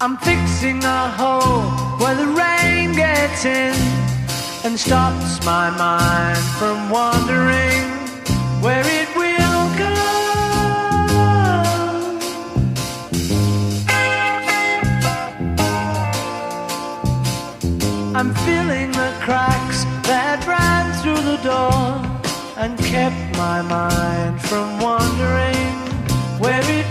I'm fixing a hole where the rain gets in and stops my mind from wandering where it will go. I'm filling the cracks that ran through the door and kept my mind from wandering where it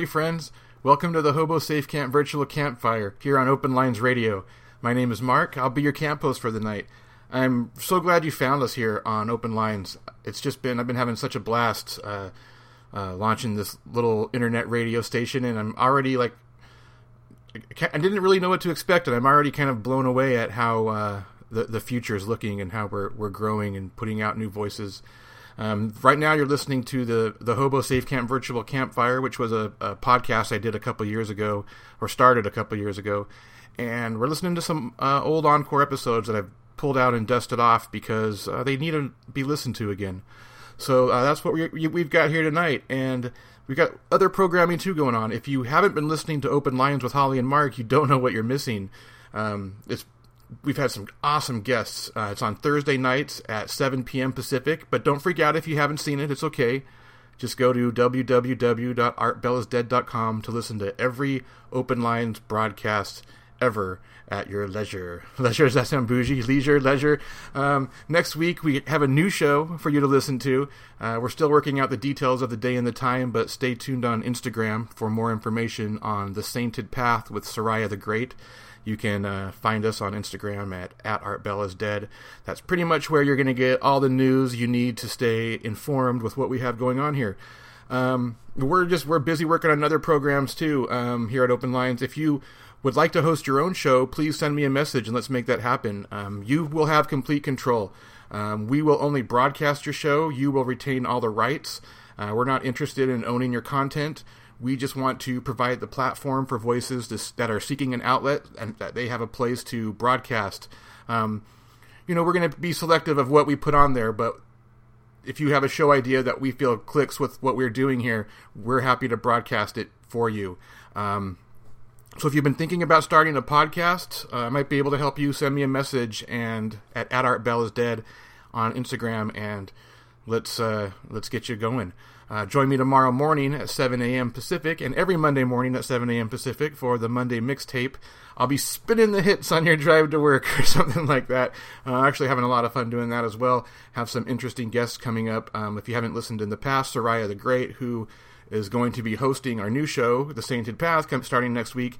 Howdy, friends. Welcome to the Hobo Safe Camp Virtual Campfire here on Open Lines Radio. My name is Mark. I'll be your camp host for the night. I'm so glad you found us here on Open Lines. It's just been, I've been having such a blast uh, uh, launching this little internet radio station, and I'm already like, I didn't really know what to expect, and I'm already kind of blown away at how uh, the, the future is looking and how we're, we're growing and putting out new voices. Um, right now, you're listening to the the Hobo Safe Camp Virtual Campfire, which was a, a podcast I did a couple years ago, or started a couple years ago, and we're listening to some uh, old encore episodes that I've pulled out and dusted off because uh, they need to be listened to again. So uh, that's what we, we've got here tonight, and we've got other programming too going on. If you haven't been listening to Open Lines with Holly and Mark, you don't know what you're missing. Um, it's we've had some awesome guests. Uh, it's on Thursday nights at 7 p.m. Pacific, but don't freak out if you haven't seen it. It's okay. Just go to www.artbellisdead.com to listen to every Open Lines broadcast ever at your leisure. Leisure, does that sound bougie? Leisure, leisure. Um, next week, we have a new show for you to listen to. Uh, we're still working out the details of the day and the time, but stay tuned on Instagram for more information on The Sainted Path with Soraya the Great. You can uh, find us on Instagram at, at ArtBella's That's pretty much where you're going to get all the news you need to stay informed with what we have going on here. Um, we're just we're busy working on other programs too um, here at Open Lines. If you would like to host your own show, please send me a message and let's make that happen. Um, you will have complete control. Um, we will only broadcast your show. You will retain all the rights. Uh, we're not interested in owning your content. We just want to provide the platform for voices to, that are seeking an outlet and that they have a place to broadcast. Um, you know, we're going to be selective of what we put on there, but if you have a show idea that we feel clicks with what we're doing here, we're happy to broadcast it for you. Um, so if you've been thinking about starting a podcast, uh, I might be able to help you. Send me a message and at, at Art Bell is Dead on Instagram, and let's uh, let's get you going. Uh, join me tomorrow morning at 7 a.m. Pacific and every Monday morning at 7 a.m. Pacific for the Monday mixtape. I'll be spinning the hits on your drive to work or something like that. Uh, actually, having a lot of fun doing that as well. Have some interesting guests coming up. Um, if you haven't listened in the past, Soraya the Great, who is going to be hosting our new show, The Sainted Path, starting next week,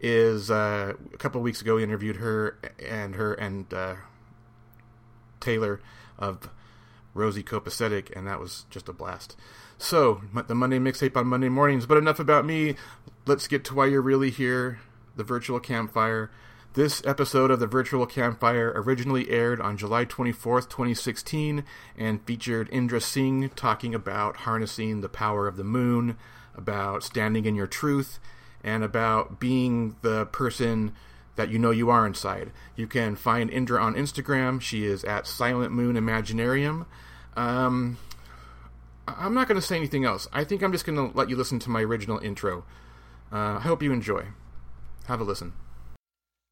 is uh, a couple weeks ago we interviewed her and her and uh, Taylor of Rosie Copacetic, and that was just a blast. So, the Monday mixtape on Monday mornings. But enough about me. Let's get to why you're really here the virtual campfire. This episode of the Virtual Campfire originally aired on July 24th, 2016, and featured Indra Singh talking about harnessing the power of the moon, about standing in your truth, and about being the person that you know you are inside. You can find Indra on Instagram. She is at Silent Moon Imaginarium. Um, I'm not going to say anything else. I think I'm just going to let you listen to my original intro. Uh, I hope you enjoy. Have a listen.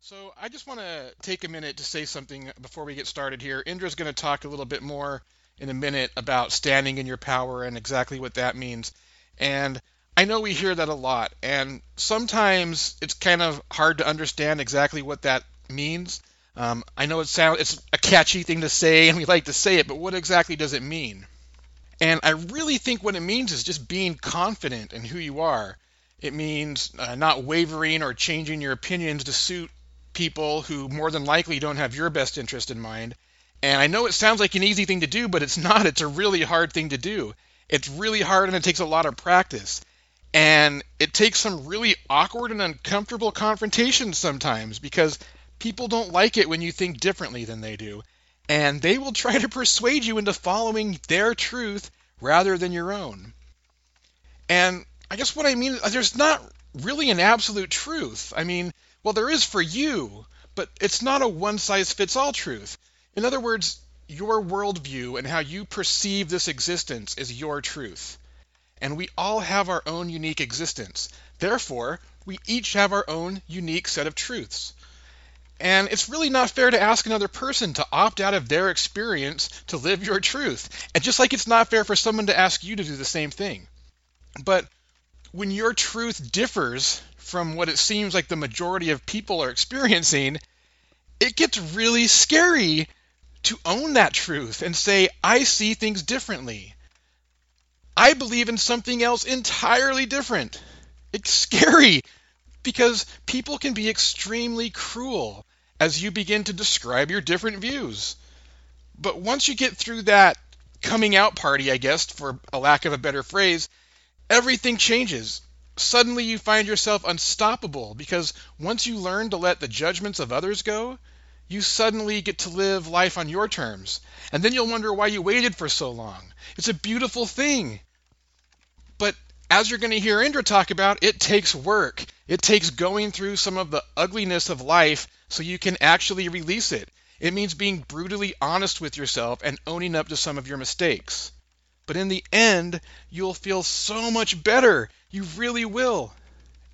So I just want to take a minute to say something before we get started here. Indra's going to talk a little bit more in a minute about standing in your power and exactly what that means. And I know we hear that a lot, and sometimes it's kind of hard to understand exactly what that means. Um, I know it sounds it's a catchy thing to say, and we like to say it, but what exactly does it mean? And I really think what it means is just being confident in who you are. It means uh, not wavering or changing your opinions to suit people who more than likely don't have your best interest in mind. And I know it sounds like an easy thing to do, but it's not. It's a really hard thing to do. It's really hard and it takes a lot of practice. And it takes some really awkward and uncomfortable confrontations sometimes because people don't like it when you think differently than they do and they will try to persuade you into following their truth rather than your own. And I guess what I mean is there's not really an absolute truth. I mean, well, there is for you, but it's not a one size fits all truth. In other words, your worldview and how you perceive this existence is your truth. And we all have our own unique existence. Therefore, we each have our own unique set of truths. And it's really not fair to ask another person to opt out of their experience to live your truth. And just like it's not fair for someone to ask you to do the same thing. But when your truth differs from what it seems like the majority of people are experiencing, it gets really scary to own that truth and say, I see things differently. I believe in something else entirely different. It's scary because people can be extremely cruel as you begin to describe your different views. But once you get through that coming out party, I guess, for a lack of a better phrase, everything changes. Suddenly you find yourself unstoppable because once you learn to let the judgments of others go, you suddenly get to live life on your terms. And then you'll wonder why you waited for so long. It's a beautiful thing. But as you're going to hear Indra talk about, it takes work. It takes going through some of the ugliness of life so you can actually release it. It means being brutally honest with yourself and owning up to some of your mistakes. But in the end, you'll feel so much better. You really will.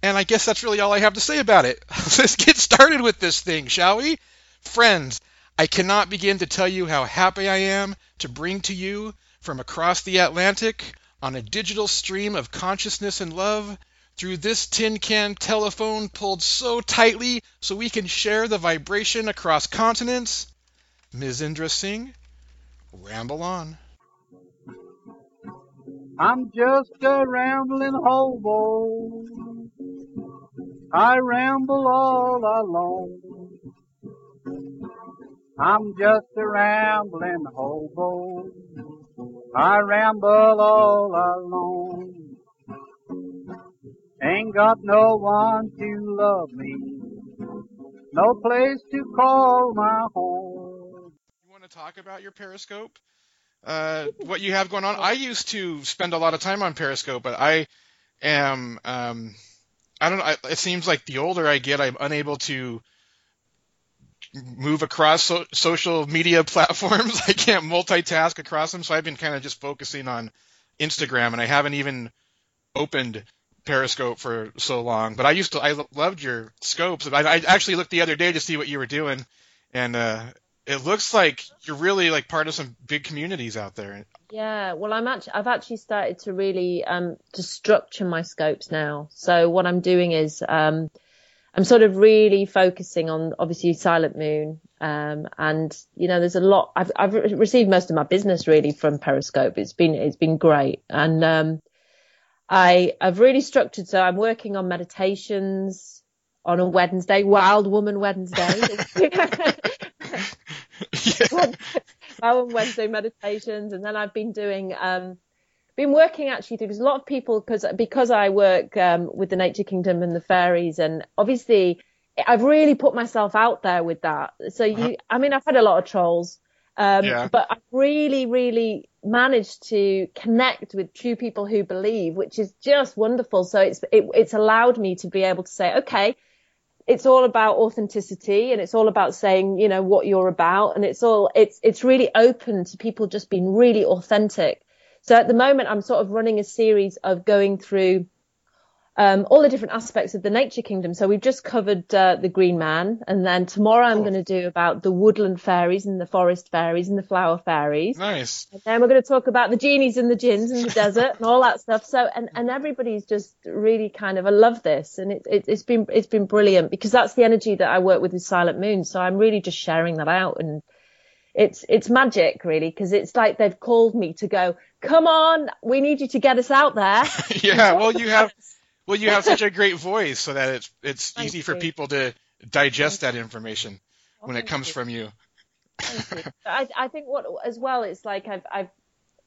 And I guess that's really all I have to say about it. Let's get started with this thing, shall we? Friends, I cannot begin to tell you how happy I am to bring to you from across the Atlantic on a digital stream of consciousness and love through this tin can telephone pulled so tightly so we can share the vibration across continents? Ms. Indra Singh, ramble on. I'm just a rambling hobo. I ramble all alone. I'm just a rambling hobo. I ramble all alone. Ain't got no one to love me, no place to call my home. You want to talk about your Periscope? Uh, what you have going on? I used to spend a lot of time on Periscope, but I am, um, I don't know, it seems like the older I get, I'm unable to move across so- social media platforms. I can't multitask across them, so I've been kind of just focusing on Instagram, and I haven't even opened Periscope for so long, but I used to I loved your scopes. I, I actually looked the other day to see what you were doing, and uh, it looks like you're really like part of some big communities out there. Yeah, well, I'm actually I've actually started to really um to structure my scopes now. So what I'm doing is um I'm sort of really focusing on obviously Silent Moon. Um, and you know, there's a lot, I've, I've received most of my business really from Periscope. It's been, it's been great. And, um, I, I've really structured, so I'm working on meditations on a Wednesday, Wild Woman Wednesday. Wild Woman Wednesday meditations. And then I've been doing, um, been working actually through, there's a lot of people because, because I work, um, with the Nature Kingdom and the fairies and obviously I've really put myself out there with that. So you, uh-huh. I mean, I've had a lot of trolls. Um, yeah. but I've really, really managed to connect with true people who believe, which is just wonderful. So it's, it, it's allowed me to be able to say, okay, it's all about authenticity and it's all about saying, you know, what you're about. And it's all, it's, it's really open to people just being really authentic. So at the moment, I'm sort of running a series of going through um, all the different aspects of the nature kingdom. So we've just covered uh, the green man, and then tomorrow I'm going to do about the woodland fairies and the forest fairies and the flower fairies. Nice. And then we're going to talk about the genies and the gins and the desert and all that stuff. So and and everybody's just really kind of I love this, and it, it it's been it's been brilliant because that's the energy that I work with with Silent Moon. So I'm really just sharing that out and. It's it's magic really because it's like they've called me to go. Come on, we need you to get us out there. yeah, well you have well, you have such a great voice, so that it's it's Thank easy you. for people to digest that information when it comes from you. I, I think what as well it's like I've I've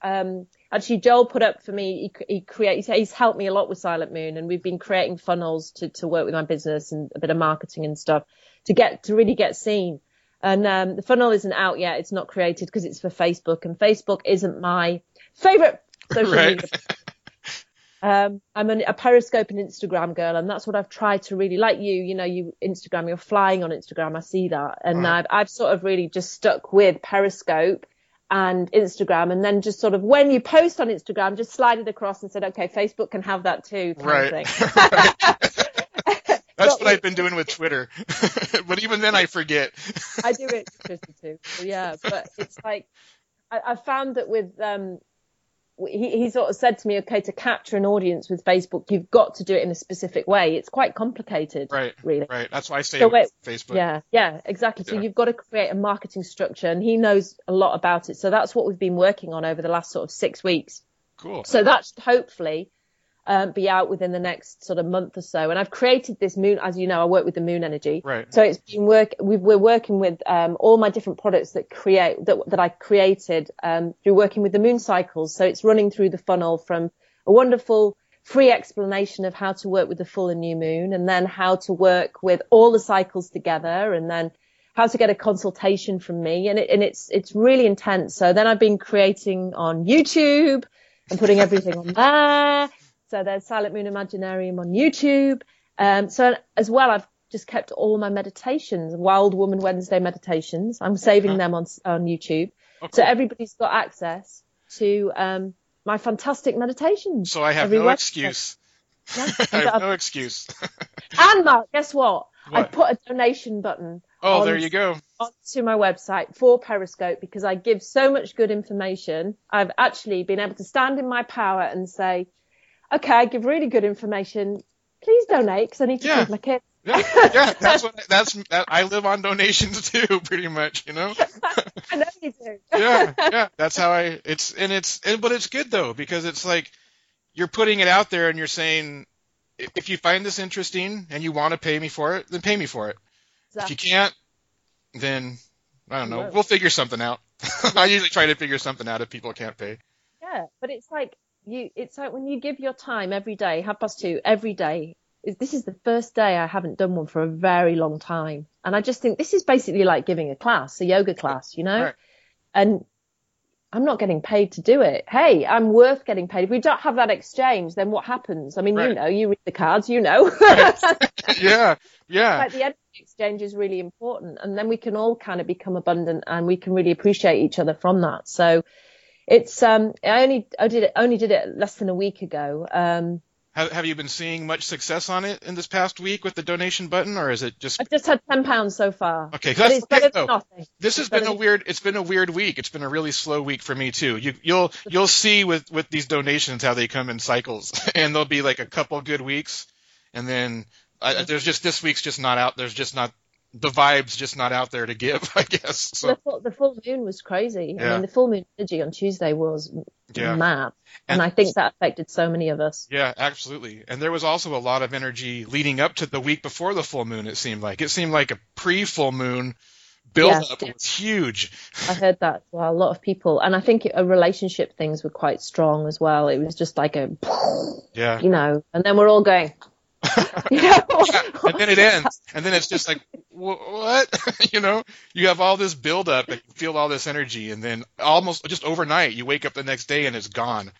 um actually Joel put up for me he, he creates he's helped me a lot with Silent Moon and we've been creating funnels to to work with my business and a bit of marketing and stuff to get to really get seen and um the funnel isn't out yet it's not created because it's for Facebook and Facebook isn't my favorite social Right. media um, I'm an, a Periscope and Instagram girl, and that's what I've tried to really like you. You know, you Instagram, you're flying on Instagram. I see that, and. I've I've sort of really just stuck with Periscope and Instagram, and then just sort of when you post on Instagram, just slide it across and said, okay, Facebook can have that too. Kind Right. Of thing. That's what I've been doing with Twitter. but even then I forget. I do it Twitter too. So, yeah, but it's like I, I found that with um, he, he sort of said to me, okay, to capture an audience with Facebook, you've got to do it in a specific way. It's quite complicated, Right. really. Right. That's why I say So Facebook. Yeah, yeah, exactly. So you've got to create a marketing structure, and he knows a lot about it. So that's what we've been working on over the last sort of six weeks. Cool. So that's hopefully um, be out within the next sort of month or so. And I've created this moon, as you know, I work with the moon energy. Right. So it's been work. we we're working with um, all my different products that create that that I created um, through working with the moon cycles. So it's running through the funnel from a wonderful free explanation of how to work with the full and new moon, and then how to work with all the cycles together, and then how to get a consultation from me. And it, and it's it's really intense. So then I've been creating on YouTube and putting everything on there. So there's Silent Moon Imaginarium on YouTube. Um, so as well, I've just kept all my meditations, Wild Woman Wednesday meditations. I'm saving them on on YouTube, Oh, so everybody's got access to um, my fantastic meditations. So I have no Wednesday. excuse. Yeah. I have no excuse. And Mark, guess what? I What? put a donation button Oh, on- there you go. onto my website for Periscope because I give so much good information. I've actually been able to stand in my power and say, okay, I give really good information. Please donate because I need to Yeah. feed my kids. Yeah, yeah, that's what that's that, I live on donations too, pretty much, you know. I know you do. yeah, yeah, that's how I. It's and it's and but it's good though because it's like you're putting it out there and you're saying if you find this interesting and you want to pay me for it, then pay me for it. If you can't, then I don't know. We'll figure something out. I usually try to figure something out if people can't pay. Yeah, but it's like you. It's like when you give your time every day, half past two every day. is- This is the first day I haven't done one for a very long time, and I just think this is basically like giving a class, a yoga class, you know. Right. And I'm not getting paid to do it. Hey, I'm worth getting paid. If we don't have that exchange, then what happens? I mean, you know, you read the cards, you know. yeah, yeah, like the energy exchange is really important and then we can all kind of become abundant and we can really appreciate each other from that so it's um i only i did it only did it less than a week ago um Have, have you been seeing much success on it in this past week with the donation button, or is it just I've just had ten pounds so far. okay? But That's it's better than nothing. This has been a weird. It's been a weird week. It's been a really slow week for me too. You, you'll you'll see with with these donations how they come in cycles, and there'll be like a couple good weeks, and then I, there's just this week's just not out. There's just not the vibes just not out there to give. I guess. The full, the full moon was crazy. I mean, the full moon energy on Tuesday was Yeah. mad, And- and I think that affected so many of us. yeah, absolutely. And there was also a lot of energy leading up to the week before the full moon. It seemed like it seemed like a pre full moon build Yeah. up was huge. I heard that well. A lot of people, and I think it, uh, relationship things were quite strong as well. It was just like a, Yeah. you know, and then we're all going, you know, and then it ends, and then it's just like, what? you know, you have all this build up and you feel all this energy, and then almost just overnight, you wake up the next day and it's gone.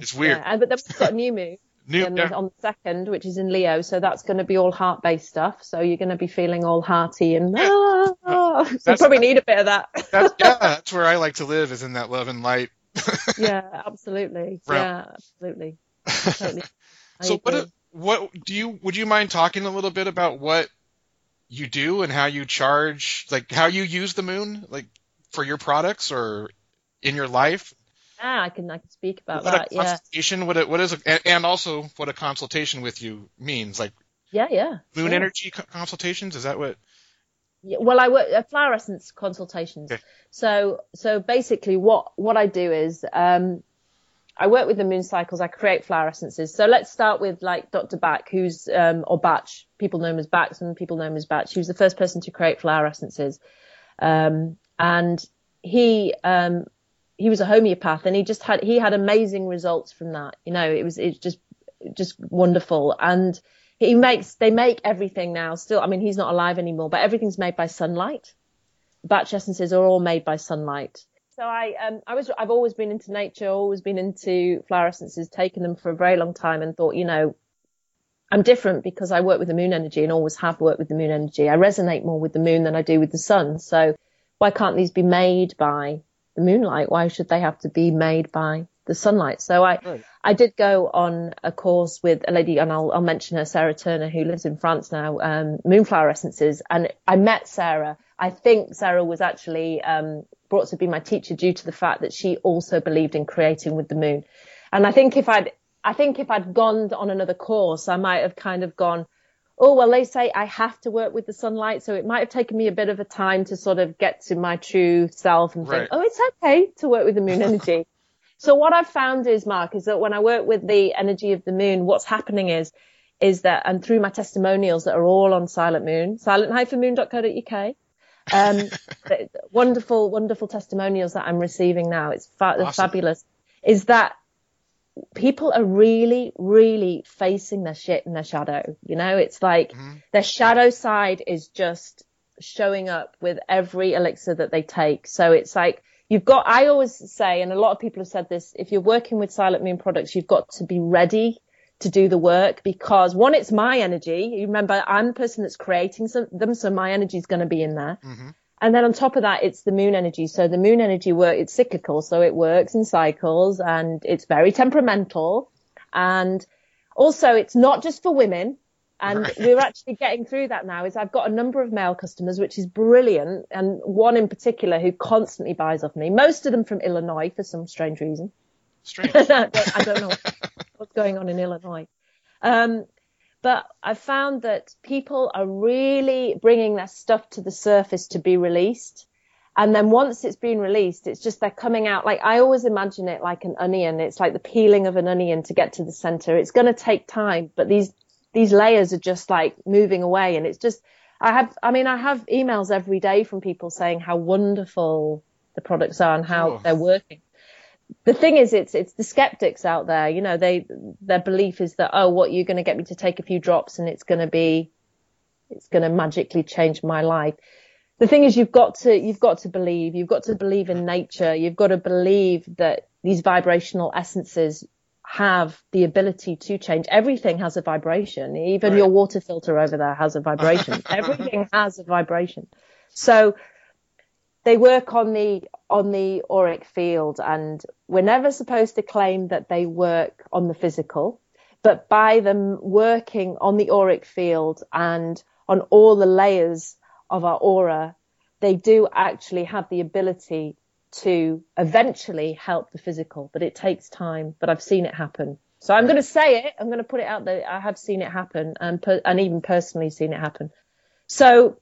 It's weird. Yeah, and, but then we've got a new moon New, yeah, on the second, which is in Leo, so that's going to be all heart-based stuff. So you're going to be feeling all hearty and ah, so you probably need a bit of that. that's, yeah, that's where I like to live, is in that love and light. yeah, absolutely. Right. Yeah, absolutely. Totally. So what? What do you? Would you mind talking a little bit about what you do and how you charge, like how you use the moon, like for your products or in your life? Yeah, I can I can speak about what that. a Yeah, consultation, what it, what is, a, and, also what a consultation with you means, like yeah, yeah. moon energy co- consultations. Is that what? Yeah, well, I work at flower essence consultations. Okay. So, so basically, what what I do is um, I work with the moon cycles. I create flower essences. So let's start with like Dr. Bach, who's um, or Batch. People know him as Bach, some people know him as Batch. He was the first person to create flower essences, um, and he um, he was a homeopath, and he just had he had amazing results from that. You know, it was it's just just wonderful and he makes they make everything now still i mean he's not alive anymore but everything's made by sunlight Bach essences are all made by sunlight so i um i was i've always been into nature always been into flower essences taken them for a very long time and thought you know i'm different because i work with the moon energy and always have worked with the moon energy i resonate more with the moon than i do with the sun so why can't these be made by the moonlight why should they have to be made by the sunlight so i Right. I did go on a course with a lady, and I'll, I'll mention her, Sarah Turner, who lives in France now, um, Moonflower Essences. And I met Sarah. I think Sarah was actually um, brought to be my teacher due to the fact that she also believed in creating with the moon. And I think if I'd, I think if I'd gone on another course, I might have kind of gone, oh, well, they say I have to work with the sunlight. So it might have taken me a bit of a time to sort of get to my true self and Right. think, oh, it's okay to work with the moon energy. So what I've found is, Mark, is that when I work with the energy of the moon, what's happening is, is that, and through my testimonials that are all on Silent Moon, silent-moon.co.uk, um, wonderful, wonderful testimonials that I'm receiving now. It's fa- Awesome. fabulous. Is that people are really, really facing their shit and their shadow. You know, it's like Mhm. their shadow side is just showing up with every elixir that they take. So it's like you've got, I always say, and a lot of people have said this, if you're working with Silent Moon products, you've got to be ready to do the work because one, it's my energy. You remember, I'm the person that's creating some, them, so my energy is going to be in there. hmm And then on top of that, it's the moon energy. So the moon energy work, it's cyclical. So it works in cycles and it's very temperamental. And also it's not just for women. And we're actually getting through that now is I've got a number of male customers, which is brilliant. And one in particular who constantly buys off me, most of them from Illinois for some strange reason. Strange. I don't know what's going on in Illinois. Um, but I found that people are really bringing their stuff to the surface to be released. And then once it's been released, it's just they're coming out like I always imagine it like an onion. It's like the peeling of an onion to get to the center. It's going to take time, but these, these layers are just like moving away. And it's just, I have, I mean, I have emails every day from people saying how wonderful the products are and how they're working the thing is it's it's the skeptics out there you know they their belief is that oh what you're going to get me to take a few drops and it's going to be it's going to magically change my life. The thing is you've got to you've got to believe you've got to believe in nature you've got to believe that these vibrational essences have the ability to change. Everything has a vibration. Even Right. your water filter over there has a vibration. Everything has a vibration. So they work on the on the auric field and we're never supposed to claim that they work on the physical but by them working on the auric field and on all the layers of our aura, they do actually have the ability to eventually help the physical, but it takes time. But I've seen it happen. So I'm going to say it. I'm going to put it out there. I have seen it happen and, per- and even personally seen it happen. So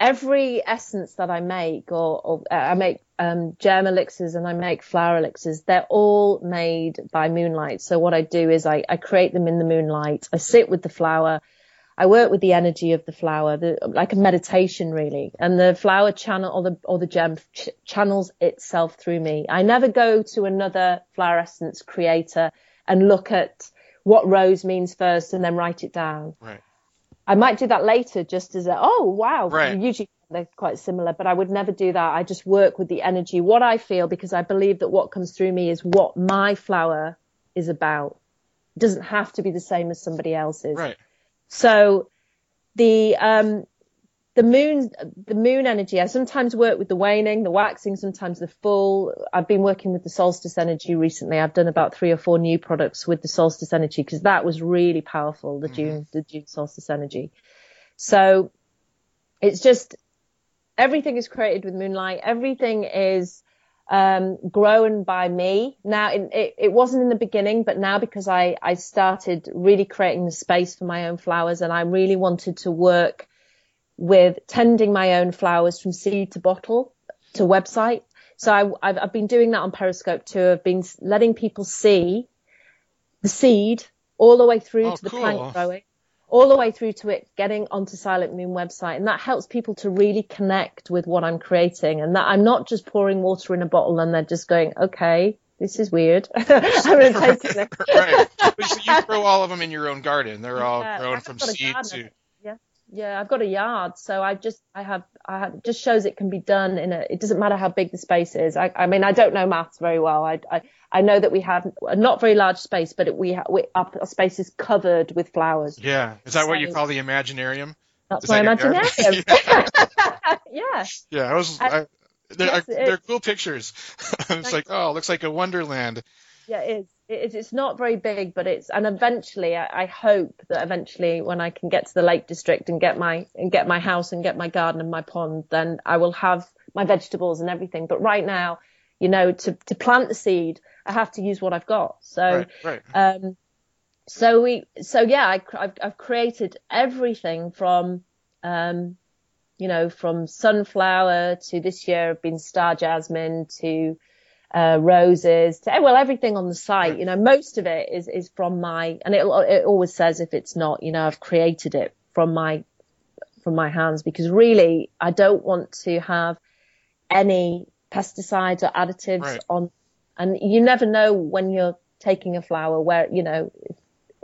every essence that I make or, or uh, I make um, gem elixirs and I make flower elixirs, they're all made by moonlight. So what I do is I, I create them in the moonlight. I sit with the flower. I work with the energy of the flower, the, like a meditation really. And the flower channel or the, or the gem ch- channels itself through me. I never go to another flower essence creator and look at what rose means first and then write it down. Right. I might do that later just as a, oh wow, Right. usually they're quite similar, but I would never do that. I just work with the energy, what I feel, because I believe that what comes through me is what my flower is about. It doesn't have to be the same as somebody else's. Right. So the um the moon the moon energy, I sometimes work with the waning, the waxing, sometimes the full. I've been working with the solstice energy recently. I've done about three or four new products with the solstice energy because that was really powerful, the June the June solstice energy. So it's just everything is created with moonlight. Everything is um, grown by me. Now, it, it, it wasn't in the beginning, but now because I, I started really creating the space for my own flowers and I really wanted to work with tending my own flowers from seed to bottle to website. So I, I've, I've been doing that on Periscope too. I've been letting people see the seed all the way through Oh, to the cool. plant growing, all the way through to it getting onto Silent Moon website. And that helps people to really connect with what I'm creating and that I'm not just pouring water in a bottle and they're just going, okay, this is weird. I'm going to take it. right. But so you grow all of them in your own garden. They're all Yeah, grown from seed to. Yeah, yeah. I've got a yard, so I just I have I have it just shows it can be done in a. It doesn't matter how big the space is. I I mean I don't know maths very well. I I, I know that we have a not very large space, but it, we, ha- we our, our space is covered with flowers. Yeah. Is that what you call the Imaginarium? That's Is my that imaginarium. garden? yeah. Yeah. I was. I- I, they're, yes, it they're cool pictures. it's like, oh, it looks like a wonderland. Yeah, it is. It is. It's not very big, but it's, and eventually, I, I hope that eventually, when I can get to the Lake District and get my and get my house and get my garden and my pond, then I will have my vegetables and everything. But right now, you know, to to plant the seed, I have to use what I've got. So, Right. Right. um, so we, so yeah, I, I've, I've created everything from, um, you know, from sunflower to this year have been star jasmine to, uh, roses to, well, everything on the site, you know, most of it is, is from my, and it, it always says if it's not, you know, I've created it from my, from my hands because really I don't want to have any pesticides or additives Right. on, and you never know when you're taking a flower where, you know, if,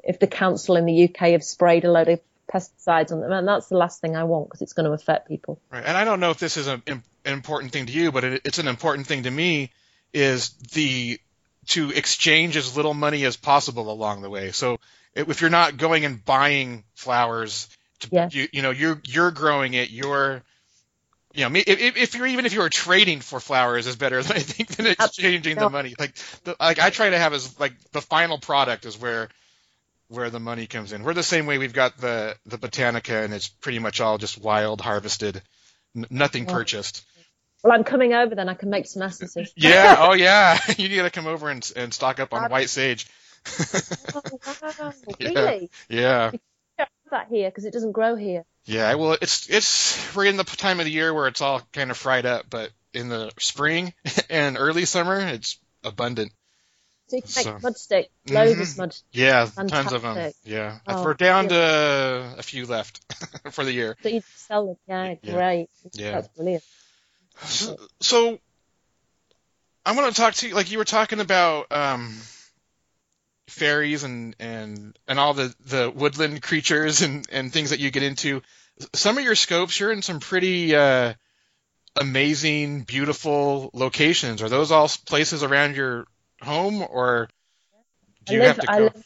if the council in the UK have sprayed a load of pesticides on them, and that's the last thing I want because it's going to affect people. Right. And I don't know if this is a, an important thing to you, but it, it's an important thing to me. Is the to exchange as little money as possible along the way. So if you're not going and buying flowers, to, Yeah. you you know you're you're growing it. You're you know, if, if you're even if you were trading for flowers is better, I think, than exchanging the money. Like, the, like I try to have as like the final product is where where the money comes in. We're the same way. We've got the the botanica, and it's pretty much all just wild harvested, n- nothing Yeah. purchased. Well, I'm coming over then. I can make some essences. Yeah, oh yeah, you need to come over and and stock up on white sage. oh, wow. Yeah. Really? Yeah, have that here because it doesn't grow here. yeah. Well, it's it's we're in the time of the year where it's all kind of fried up, but in the spring and early summer, it's abundant. So you can make So- smudge stick, loads of Mhm. smudge. Yeah, tons of them. Yeah, Oh, we're down yeah. to a few left for the year. So you sell them. Yeah, Yeah. great. Yeah. That's brilliant. So, so I want to talk to you, like you were talking about um, fairies and, and, and all the, the woodland creatures and, and things that you get into. Some of your scopes, you're in some pretty uh, amazing, beautiful locations. Are those all places around your home, or do you I live, have to I go? live,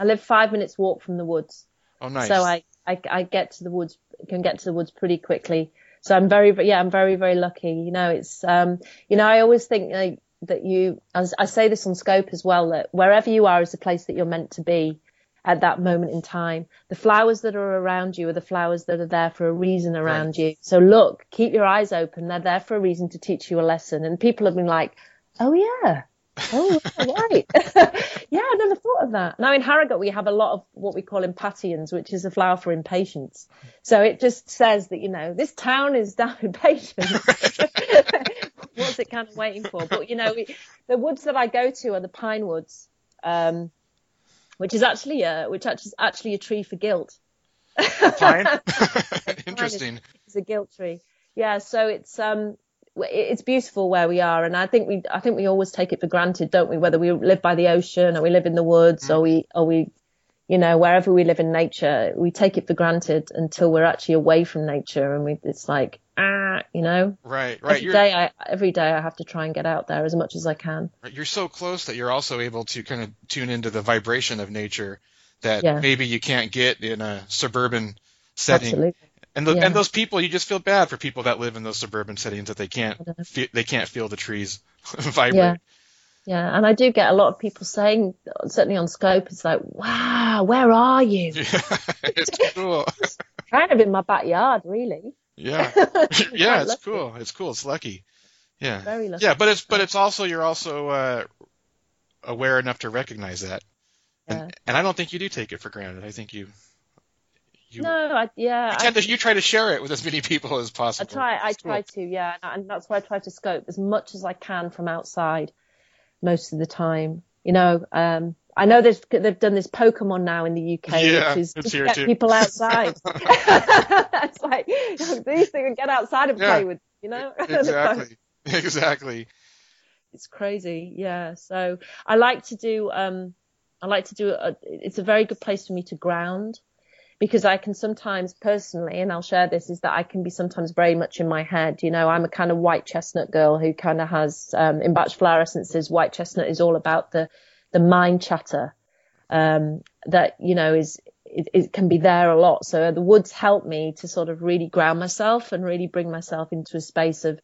I live five minutes walk from the woods. oh, nice. So I, I, I get to the woods, can get to the woods pretty quickly. So I'm very, yeah, I'm very, very lucky. You know, it's, um, you know, I always think like, that you, as I say this on Scope as well, that wherever you are is the place that you're meant to be. at that moment in time. The flowers that are around you are the flowers that are there for a reason around you. So look, keep your eyes open. They're there for a reason to teach you a lesson. And people have been like, oh yeah. Oh, right. yeah, I never thought of that. Now in Harrogate, we have a lot of what we call impatiens, which is a flower for impatience. So it just says that, you know, this town is damn impatient. What's it kind of waiting for? But, you know, we, the woods that I go to are the pine woods, um, which is actually a, which actually is actually a tree for guilt. Fine. Interesting. It's a guilt tree. Yeah. So it's, um, it's beautiful where we are, and I think we I think we always take it for granted, don't we? Whether we live by the ocean or we live in the woods or we or we, you know, wherever we live in nature, we take it for granted until we're actually away from nature, and we it's like ah, you know. Right, right. Every day I every day I have to try and get out there as much as I can. you're so close that you're also able to kind of tune into the vibration of nature that Yeah. maybe you can't get in a suburban setting. Absolutely. And, the, Yeah. and those people, you just feel bad for people that live in those suburban settings that they can't I fe- they can't feel the trees vibrate. Yeah. Yeah, and I do get a lot of people saying, certainly on Scope, it's like, wow, where are you? it's cool. Kind of in my backyard, really. Yeah, yeah, it's lucky. cool. It's cool. It's lucky. Yeah, Very lucky. yeah, but it's but it's also you're also uh, aware enough to recognize that, Yeah. and and I don't think you do take it for granted. I think you you, No, I, yeah, you I, to you try to share it with as many people as possible. I try, I cool. try to, yeah, and that's why I try to scope as much as I can from outside most of the time. You know, um, I know there's, they've done this Pokemon now in the UK, Yeah, which is it's just here get too. people outside. it's like these things get outside and Yeah. play with, you know. Exactly. Exactly. it's crazy yeah so i like to do um i like to do a, it's a very good place for me to ground because i can sometimes personally and i'll share this is that i can be sometimes very much in my head you know i'm a kind of white chestnut girl who kind of has um in Bach flower essences white chestnut is all about the the mind chatter um that you know is it, it can be there a lot so the woods help me to sort of really ground myself and really bring myself into a space of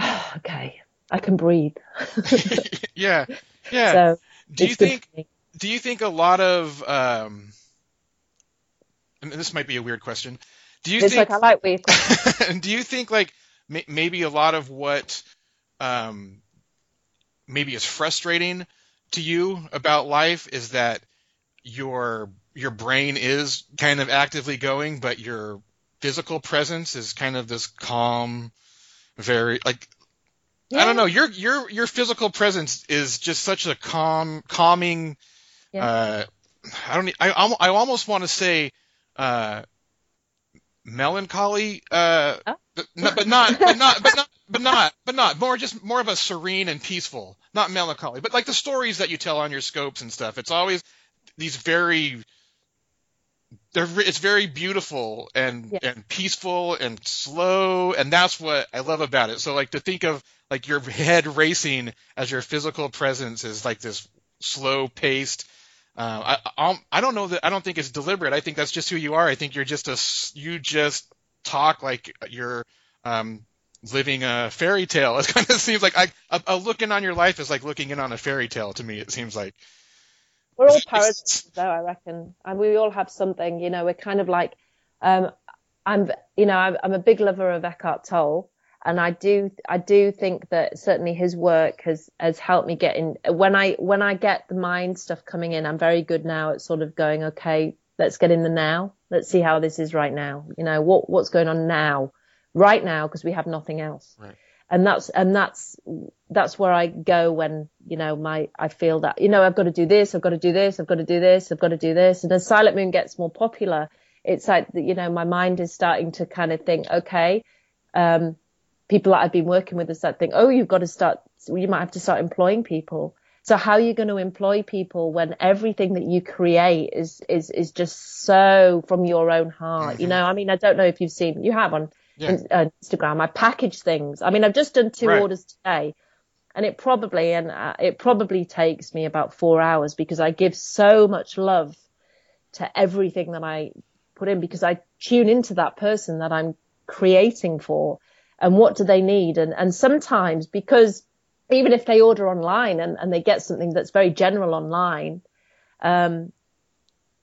oh, okay i can breathe Yeah. Yeah. so do you think do you think a lot of um and this might be a weird question. Do you it's think like i like weird do you think like may- maybe a lot of what um maybe is frustrating to you about life is that your your brain is kind of actively going but your physical presence is kind of this calm very like I don't know. Your your your physical presence is just such a calm, calming. Yeah. Uh, I don't. I I almost want to say uh, melancholy. Uh, Oh. but, but not. But not. But not. But not. But not. More just more of a serene and peaceful. Not melancholy. But like the stories that you tell on your scopes and stuff. It's always these very. They're, it's very beautiful and Yeah. and peaceful and slow and that's what I love about it. So like to think of like your head racing as your physical presence is like this slow paced. Uh, I, I I don't know that I don't think it's deliberate. I think that's just who you are. I think you're just a you just talk like you're um, living a fairy tale. It kind of seems like I a, a looking on your life is like looking in on a fairy tale to me. It seems like we're all parasites though i reckon and we all have something you know we're kind of like um i'm you know i'm, I'm a big lover of eckhart tolle and i do i do think that certainly his work has has helped me get in when i when i get the mind stuff coming in i'm very good now at sort of going okay let's get in the now let's see how this is right now you know what what's going on now right now because we have nothing else Right. and that's and that's that's where I go when you know my I feel that you know I've got to do this, I've got to do this, I've got to do this, I've got to do this. And as Silent Moon gets more popular, it's like you know my mind is starting to kind of think, okay, um, people that I've been working with is that think, oh, you've got to start, you might have to start employing people. So how are you going to employ people when everything that you create is is is just so from your own heart? You know, I mean, I don't know if you've seen, you have on Yeah. uh, Instagram. I package things. I mean, I've just done two Right. orders today, and it probably and uh, it probably takes me about four hours because I give so much love to everything that I put in because I tune into that person that I'm creating for and what do they need and and sometimes because even if they order online and, and they get something that's very general online um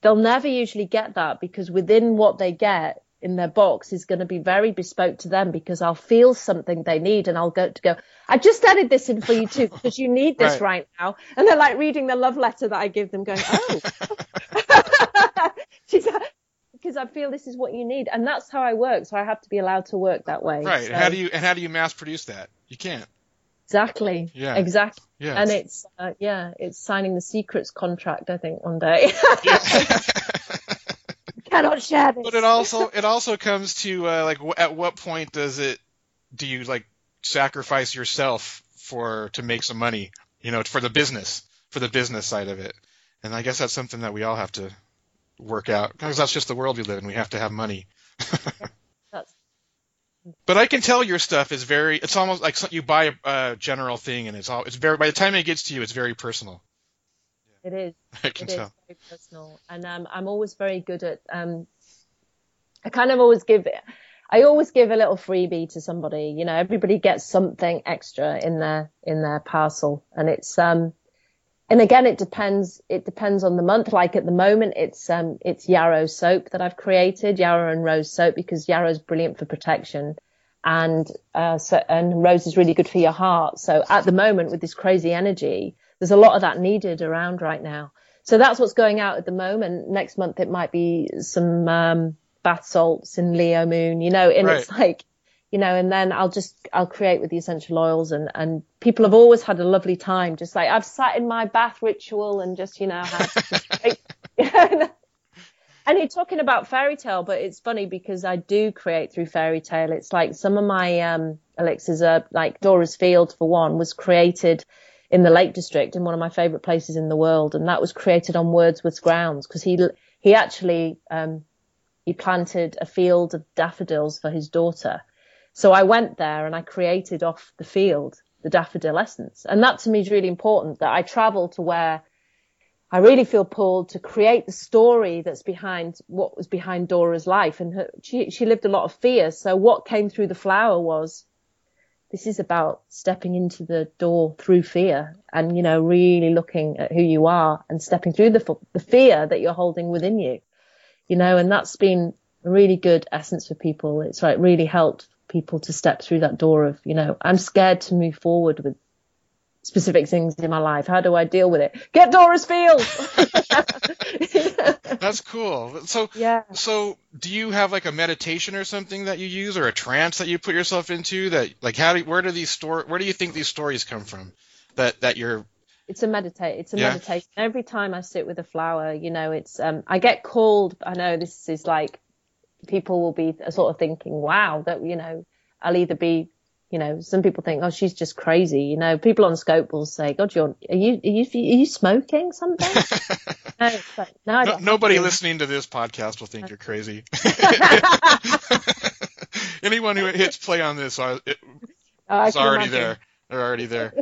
they'll never usually get that because within what they get in their box is going to be very bespoke to them because I'll feel something they need and I'll go to go, I just added this in for you too because you need this Right. right. now. And they're like reading the love letter that I give them going, oh, she's because I feel this is what you need. And that's how I work. So I have to be allowed to work that way. Right. So- How do you and how do you mass produce that? You can't. Exactly. Yeah. Exactly. Yeah. And it's, uh, yeah, it's signing the secrets contract, I think, one day. Cannot share this. but it also it also comes to uh, like at what point does it do you like sacrifice yourself for to make some money you know for the business for the business side of it and i guess that's something that we all have to work out because that's just the world we live in we have to have money but i can tell your stuff is very it's almost like you buy a, general thing and it's all it's very by the time it gets to you it's very personal It is. i can It tell very personal, and um, I'm always very good at. Um, I kind of always give. I always give a little freebie to somebody. You know, everybody gets something extra in their in their parcel, and it's um. And again, it depends. It depends on the month. Like at the moment, it's um, it's yarrow soap that I've created, yarrow and rose soap, because yarrow is brilliant for protection, and uh, so and rose is really good for your heart. So at the moment, with this crazy energy, there's a lot of that needed around right now. So that's what's going out at the moment. Next month it might be some um, bath salts in Leo Moon, you know, and it's like, you know, and then I'll just I'll create with the essential oils and and people have always had a lovely time. Just like I've sat in my bath ritual and just you know had. and you're talking about fairy tale, but it's funny because I do create through fairy tale. It's like some of my um, elixirs are like Dora's Field for one was created in the Lake District in one of my favourite places in the world, and that was created on Wordsworth's grounds because he he actually um, he planted a field of daffodils for his daughter. So I went there and I created off the field the daffodil essence, and that to me is really important. That I travel to where I really feel pulled to create the story that's behind what was behind Dora's life, and her, she she lived a lot of fear. So what came through the flower was this is about stepping into the door through fear and, you know, really looking at who you are and stepping through the, the fear that you're holding within you, you know, and that's been a really good essence for people. It's like really helped people to step through that door of, you know, I'm scared to move forward with specific things in my life. How do I deal with it? Get Dora's field. that's cool so yeah. So, do you have like a meditation or something that you use, or a trance that you put yourself into? That like how do where do these store where do you think these stories come from? That that you're It's a meditate. It's a Yeah. meditation. Every time I sit with a flower, you know, it's um, I get called. I know this is like people will be sort of thinking, wow, that you know, I'll either be, you know, some people think, oh, she's just crazy. You know, people on scope will say, God, you're are you are you are you smoking something? no, like, no, no, nobody to. listening to this podcast will think you're crazy. Anyone who hits play on this uh, it, Oh, already imagine. there. They're already there.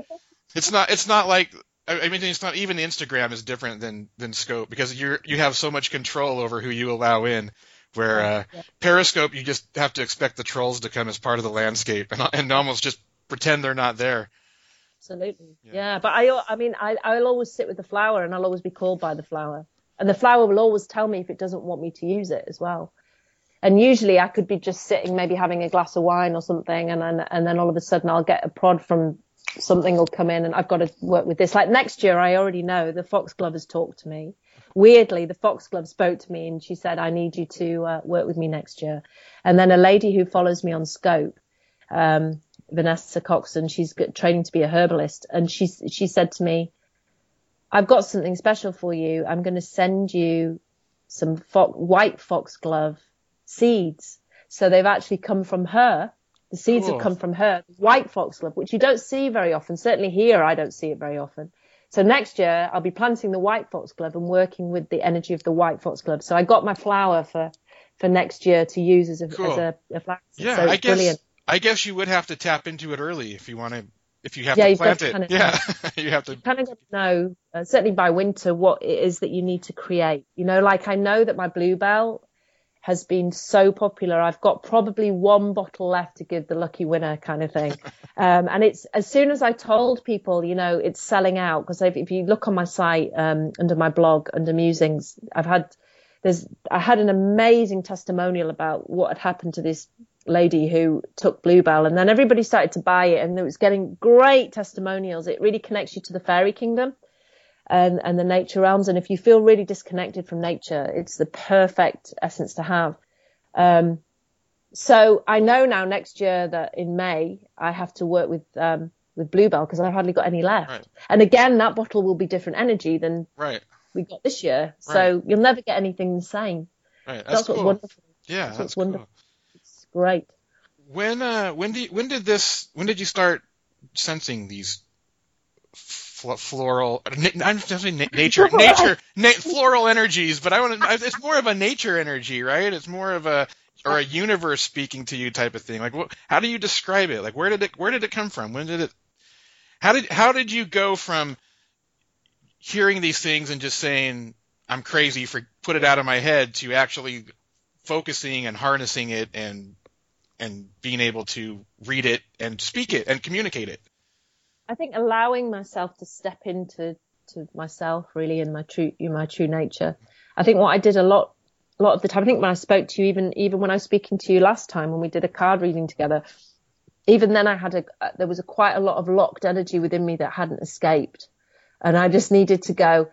It's not. It's not like. I I mean, it's not even Instagram is different than than Scope because you're you have so much control over who you allow in. Where uh, Periscope, you just have to expect the trolls to come as part of the landscape and and almost just pretend they're not there. Absolutely. Yeah. Yeah. But I, I mean, I, I'll always sit with the flower and I'll always be called by the flower. And the flower will always tell me if it doesn't want me to use it as well. And usually I could be just sitting, maybe having a glass of wine or something. And then, and then all of a sudden I'll get a prod from something will come in and I've got to work with this. Like next year, I already know the foxglove has talked to me. Weirdly, the foxglove spoke to me and she said, I need you to uh, work with me next year. And then a lady who follows me on scope, um, Vanessa Coxon, she's training to be a herbalist, and she she said to me, "I've got something special for you. I'm going to send you some fo- white foxglove seeds. So they've actually come from her. The seeds Cool. have come from her, white foxglove, which you don't see very often. Certainly here, I don't see it very often. So next year, I'll be planting the white foxglove and working with the energy of the white foxglove. So I got my flower for for next year to use as a Cool. as a, a flower. Yeah, so I guess brilliant. I guess you would have to tap into it early if you want to. If you have Yeah, to plant it, kind of- yeah, you have to. kind of know, uh, certainly by winter, what it is that you need to create. You know, like I know that my bluebell has been so popular. I've got probably one bottle left to give the lucky winner kind of thing. um, and it's as soon as I told people, you know, it's selling out because if, if you look on my site, um, under my blog, under musings, I've had there's I had an amazing testimonial about what had happened to this lady who took Bluebell, and then everybody started to buy it, and it was getting great testimonials. It really connects you to the fairy kingdom and and the nature realms, and if you feel really disconnected from nature, it's the perfect essence to have. Um, so I know now next year that in May I have to work with um, with Bluebell because I've hardly got any left. Right. And again, that bottle will be different energy than Right. we got this year. So you'll never get anything the same. Right. That's, That's, cool. what's wonderful. Yeah, That's that's cool. wonderful. It's great. When uh when do you, when did this when did you start sensing these fl- floral I'm just saying na- nature nature na- floral energies, but I want to it's more of a nature energy, right? It's more of a or a universe speaking to you type of thing. Like what how do you describe it? Like where did it where did it come from? When did it how did how did you go from hearing these things and just saying I'm crazy for put it out of my head to actually focusing and harnessing it and and being able to read it and speak it and communicate it. I think allowing myself to step into to myself really in my true my true nature. I think what I did a lot a lot of the time. I think when I spoke to you, even even when I was speaking to you last time when we did a card reading together, even then I had a there was a quite a lot of locked energy within me that hadn't escaped, and I just needed to go.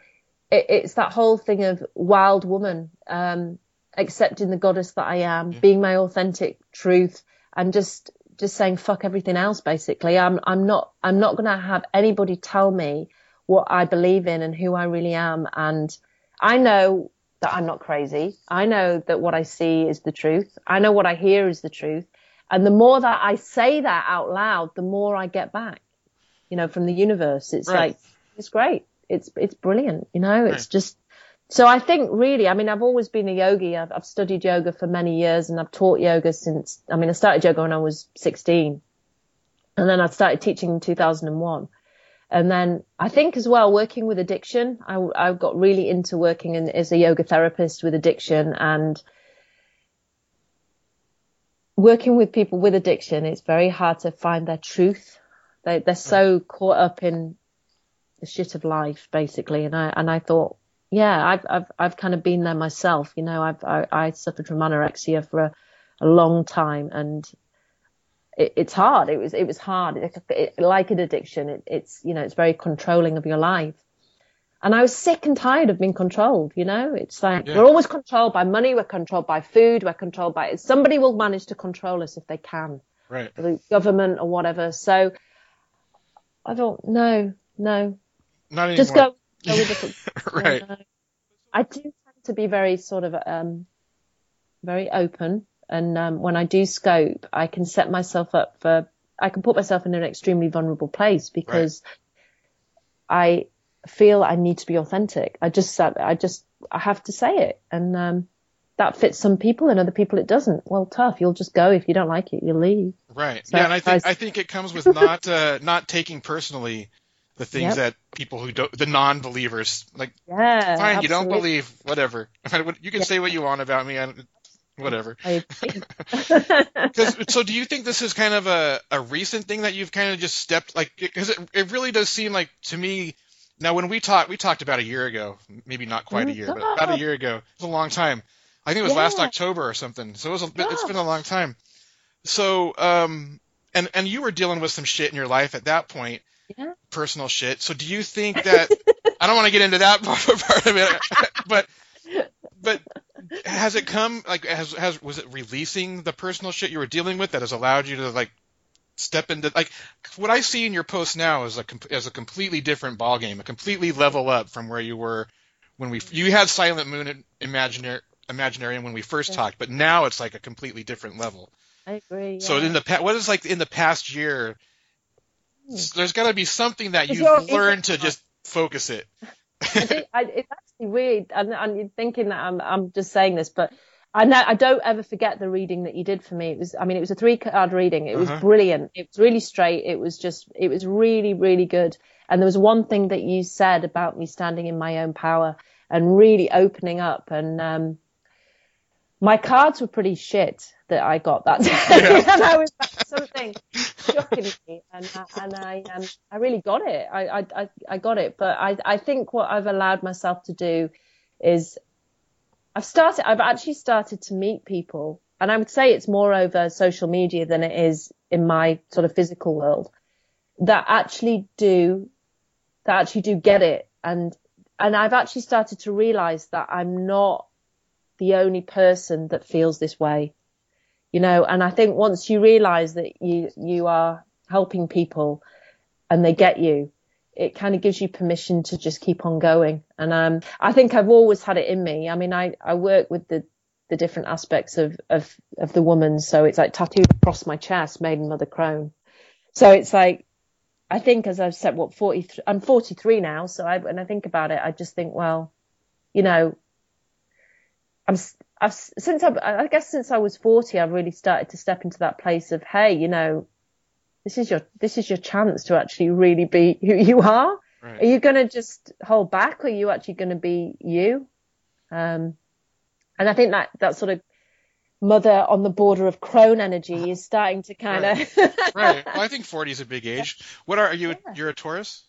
It, it's that whole thing of wild woman, um, accepting the goddess that I am, being my authentic truth, and just just saying fuck everything else. Basically, I'm I'm not I'm not gonna have anybody tell me what I believe in and who I really am, and I know that I'm not crazy. I know that what I see is the truth. I know what I hear is the truth. And the more that I say that out loud, the more I get back, you know, from the universe. It's Right. like, it's great. It's, it's brilliant. You know, it's just, so I think really, I mean, I've always been a yogi. I've, I've studied yoga for many years and I've taught yoga since, I mean, I started yoga when I was 16 and then I started teaching in 2001. And then I think as well, working with addiction, I, I got really into working in, as a yoga therapist with addiction and working with people with addiction. It's very hard to find their truth. They, they're so caught up in the shit of life, basically. And I, and I thought, yeah, I've, I've, I've kind of been there myself. You know, I've, I, I suffered from anorexia for a, a long time and it, it's hard. It was it was hard. It, it, like an addiction, it, it's you know it's very controlling of your life. And I was sick and tired of being controlled. You know, it's like Yeah. we're always controlled by money. We're controlled by food. We're controlled by somebody will manage to control us if they can, Right. the government or whatever. So I don't know, no, just go, right. I do tend to be very sort of um, very open, and um, when I do scope, I can set myself up for. I can put myself in an extremely vulnerable place because I feel I need to be authentic. I just, I just, I have to say it, and um, that fits some people, and other people it doesn't. Well, tough. You'll just go if you don't like it. You leave. Right. So yeah, and I think I think it comes with not uh, not taking personally the things Yep. that people who don't the non-believers like Yeah. fine you don't believe whatever. You can say what you want about me I, whatever. So do you think this is kind of a, a recent thing that you've kind of just stepped like because it, it really does seem like to me now when we talked we talked about a year ago maybe not quite a Oh, year but about a year ago it was a long time. I think it was last October or something so it was a, bit- it's Yeah. been a long time. So um and and you were dealing with some shit in your life at that point Yeah. personal shit so do you think that I don't want to get into that part of it but but has it come like has has was it releasing the personal shit you were dealing with that has allowed you to like step into like what I see in your post now is a is a completely different ball game, a completely level up from where you were when we you had Silent Moon and Imaginary Imaginarium when we first Yeah. talked, but now it's like a completely different level. I agree. So in the pa- what is like in the past year, there's got to be something that you've learned to just focus it. I think I, it's actually weird, and, and you're thinking that I'm I'm just saying this, but I know I don't ever forget the reading that you did for me. It was, I mean, it was a three card reading. It was Uh-huh. brilliant. It was really straight. It was just, it was really, really good. And there was one thing that you said about me standing in my own power and really opening up. And um, my cards were pretty shit that I got that day, Yeah. and I was like, something shocking me, and I- and I um I really got it. I I I, I got it, but I I think what I've allowed myself to do is I've started, I've actually started to meet people and I would say it's more over social media than it is in my sort of physical world that actually do, that actually do get it. And, and I've actually started to realize that I'm not the only person that feels this way, you know, and I think once you realize that you, you are helping people and they get you, it kind of gives you permission to just keep on going. And um, I think I've always had it in me. I mean, I, I work with the, the different aspects of, of, of the woman. So it's like tattooed across my chest, Maiden Mother Crone. So it's like, I think as I've said, what, 43, I'm 43 now. So I, when I think about it, I just think, well, you know, I'm, I've, since I, I guess since I was 40, I've really started to step into that place of, hey, you know, this is your this is your chance to actually really be who you are. Right. Are you going to just hold back, or are you actually going to be you? Um, and I think that that sort of mother on the border of crone energy is starting to kind right. of. right. Well, I think 40 is a big age. What are, are you? Yeah. You're a Taurus.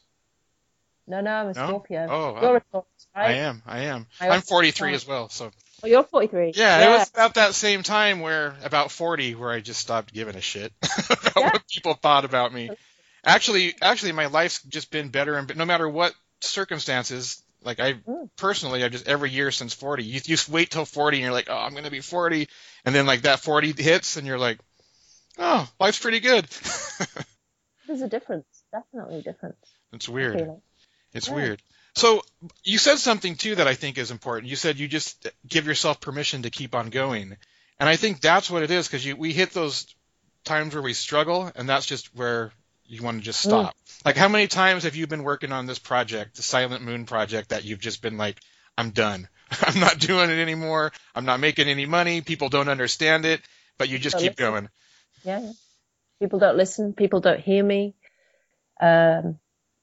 No, no, I'm a no? Scorpio. Oh, you're a Taurus, right? I am. I am. I am 43 as well. So Oh, you're 43. Yeah, yeah, it was about that same time where about 40 where I just stopped giving a shit about yeah. what people thought about me. Actually, actually, my life's just been better, and no matter what circumstances, like I mm. personally, I just every year since 40, you just wait till 40 and you're like, oh, I'm gonna be 40, and then like that 40 hits and you're like, oh, life's pretty good. There's a difference, definitely a difference. It's weird. It. It's yeah. weird. So you said something too that I think is important. You said you just give yourself permission to keep on going, and I think that's what it is because we hit those times where we struggle, and that's just where you want to just mm. stop. Mm. Like how many times have you been working on this project, the Silent Moon project, that you've just been like, I'm done. I'm not doing it anymore. I'm not making any money. People don't understand it, but you just keep listen. going. Yeah. People don't listen. People don't hear me. Um,